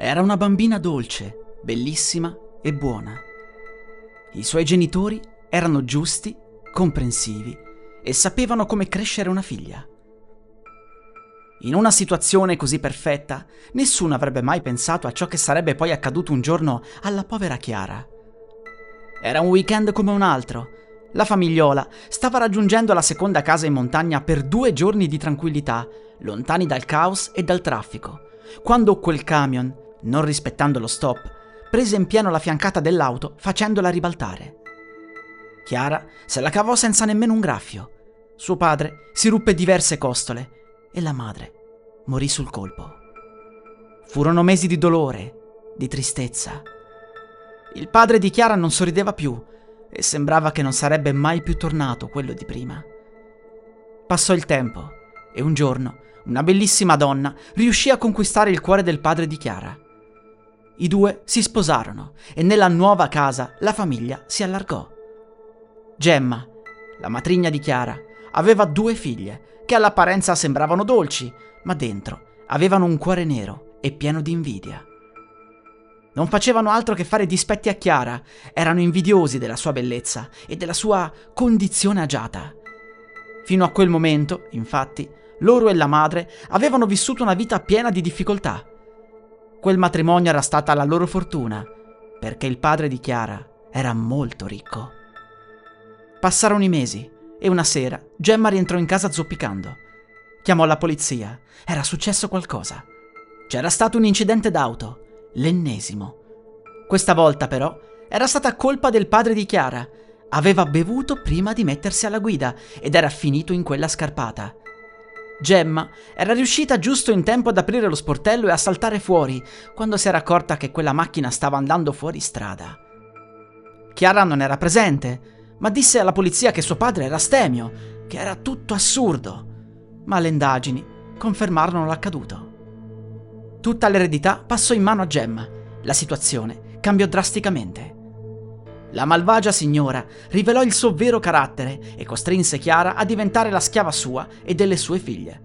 Era una bambina dolce, bellissima e buona. I suoi genitori erano giusti, comprensivi e sapevano come crescere una figlia. In una situazione così perfetta, nessuno avrebbe mai pensato a ciò che sarebbe poi accaduto un giorno alla povera Chiara. Era un weekend come un altro. La famigliola stava raggiungendo la seconda casa in montagna per due giorni di tranquillità, lontani dal caos e dal traffico, quando quel camion, non rispettando lo stop, prese in pieno la fiancata dell'auto facendola ribaltare. Chiara se la cavò senza nemmeno un graffio. Suo padre si ruppe diverse costole e la madre morì sul colpo. Furono mesi di dolore, di tristezza. Il padre di Chiara non sorrideva più e sembrava che non sarebbe mai più tornato quello di prima. Passò il tempo e un giorno una bellissima donna riuscì a conquistare il cuore del padre di Chiara. I due si sposarono e nella nuova casa la famiglia si allargò. Gemma, la matrigna di Chiara, aveva due figlie che all'apparenza sembravano dolci, ma dentro avevano un cuore nero e pieno di invidia. Non facevano altro che fare dispetti a Chiara, erano invidiosi della sua bellezza e della sua condizione agiata. Fino a quel momento, infatti, loro e la madre avevano vissuto una vita piena di difficoltà Quel matrimonio era stata la loro fortuna, perché il padre di Chiara era molto ricco. Passarono i mesi e una sera Gemma rientrò in casa zoppicando. Chiamò la polizia. Era successo qualcosa. C'era stato un incidente d'auto, l'ennesimo. Questa volta però era stata colpa del padre di Chiara. Aveva bevuto prima di mettersi alla guida ed era finito in quella scarpata. Gemma era riuscita giusto in tempo ad aprire lo sportello e a saltare fuori quando si era accorta che quella macchina stava andando fuori strada. Chiara non era presente, ma disse alla polizia che suo padre era stemio, che era tutto assurdo. Ma le indagini confermarono l'accaduto. Tutta l'eredità passò in mano a Gemma. La situazione cambiò drasticamente. La malvagia signora rivelò il suo vero carattere e costrinse Chiara a diventare la schiava sua e delle sue figlie.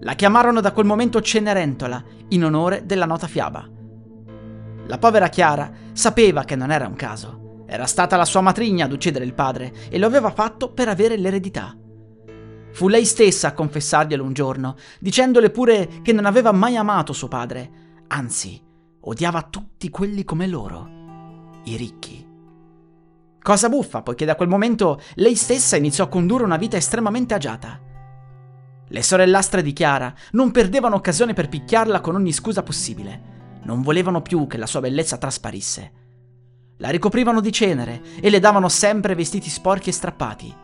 La chiamarono da quel momento Cenerentola, in onore della nota fiaba. La povera Chiara sapeva che non era un caso. Era stata la sua matrigna ad uccidere il padre e lo aveva fatto per avere l'eredità. Fu lei stessa a confessarglielo un giorno, dicendole pure che non aveva mai amato suo padre, anzi, odiava tutti quelli come loro, i ricchi. Cosa buffa, poiché da quel momento lei stessa iniziò a condurre una vita estremamente agiata. Le sorellastre di Chiara non perdevano occasione per picchiarla con ogni scusa possibile. Non volevano più che la sua bellezza trasparisse. La ricoprivano di cenere e le davano sempre vestiti sporchi e strappati.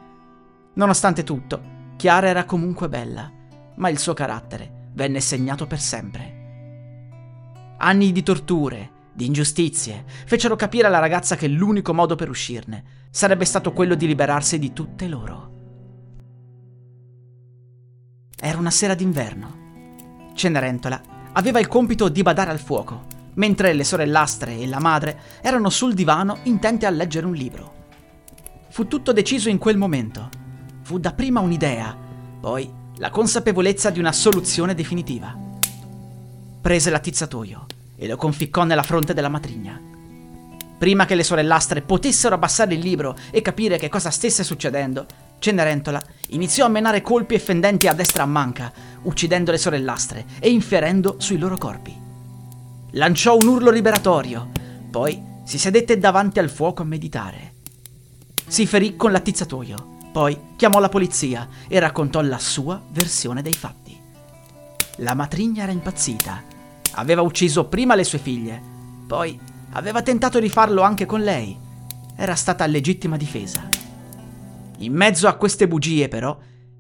Nonostante tutto, Chiara era comunque bella, ma il suo carattere venne segnato per sempre. Anni di torture, di ingiustizie, fecero capire alla ragazza che l'unico modo per uscirne sarebbe stato quello di liberarsi di tutte loro. Era una sera d'inverno. Cenerentola aveva il compito di badare al fuoco, mentre le sorellastre e la madre erano sul divano intente a leggere un libro. Fu tutto deciso in quel momento. Fu dapprima un'idea, poi la consapevolezza di una soluzione definitiva. Prese l'attizzatoio e lo conficcò nella fronte della matrigna. Prima che le sorellastre potessero abbassare il libro e capire che cosa stesse succedendo, Cenerentola iniziò a menare colpi e fendenti a destra a manca, uccidendo le sorellastre e inferendo sui loro corpi. Lanciò un urlo liberatorio, poi si sedette davanti al fuoco a meditare. Si ferì con l'attizzatoio, poi chiamò la polizia e raccontò la sua versione dei fatti. La matrigna era impazzita Aveva ucciso prima le sue figlie, poi aveva tentato di farlo anche con lei. Era stata legittima difesa. In mezzo a queste bugie, però,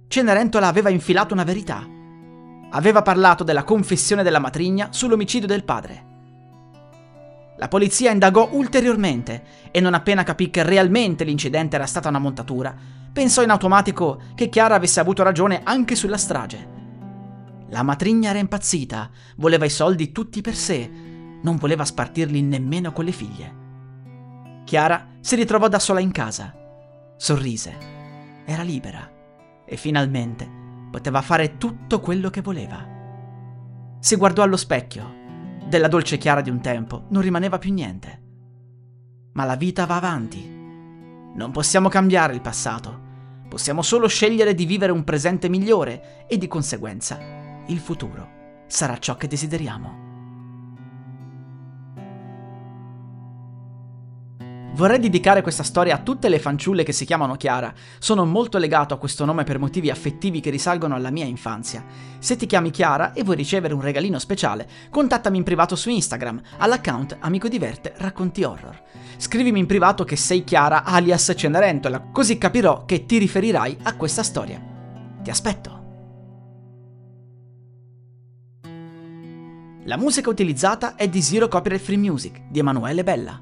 Cenerentola aveva infilato una verità. aveva parlato della confessione della matrigna sull'omicidio del padre. La polizia indagò ulteriormente e non appena capì che realmente l'incidente era stata una montatura, pensò in automatico che Chiara avesse avuto ragione anche sulla strage. La matrigna era impazzita, voleva i soldi tutti per sé, non voleva spartirli nemmeno con le figlie. Chiara si ritrovò da sola in casa, sorrise, era libera e finalmente poteva fare tutto quello che voleva. Si guardò allo specchio. Della dolce Chiara di un tempo non rimaneva più niente. Ma la vita va avanti. Non possiamo cambiare il passato, possiamo solo scegliere di vivere un presente migliore e di conseguenza il futuro sarà ciò che desideriamo. Vorrei dedicare questa storia a tutte le fanciulle che si chiamano Chiara. Sono molto legato a questo nome per motivi affettivi che risalgono alla mia infanzia. Se ti chiami Chiara e vuoi ricevere un regalino speciale, contattami in privato su Instagram all'account Amico Diverte Racconti Horror. Scrivimi in privato che sei Chiara alias Cenerentola, così capirò che ti riferirai a questa storia. Ti aspetto! La musica utilizzata è di Zero Copyright Free Music di Emanuele Bella.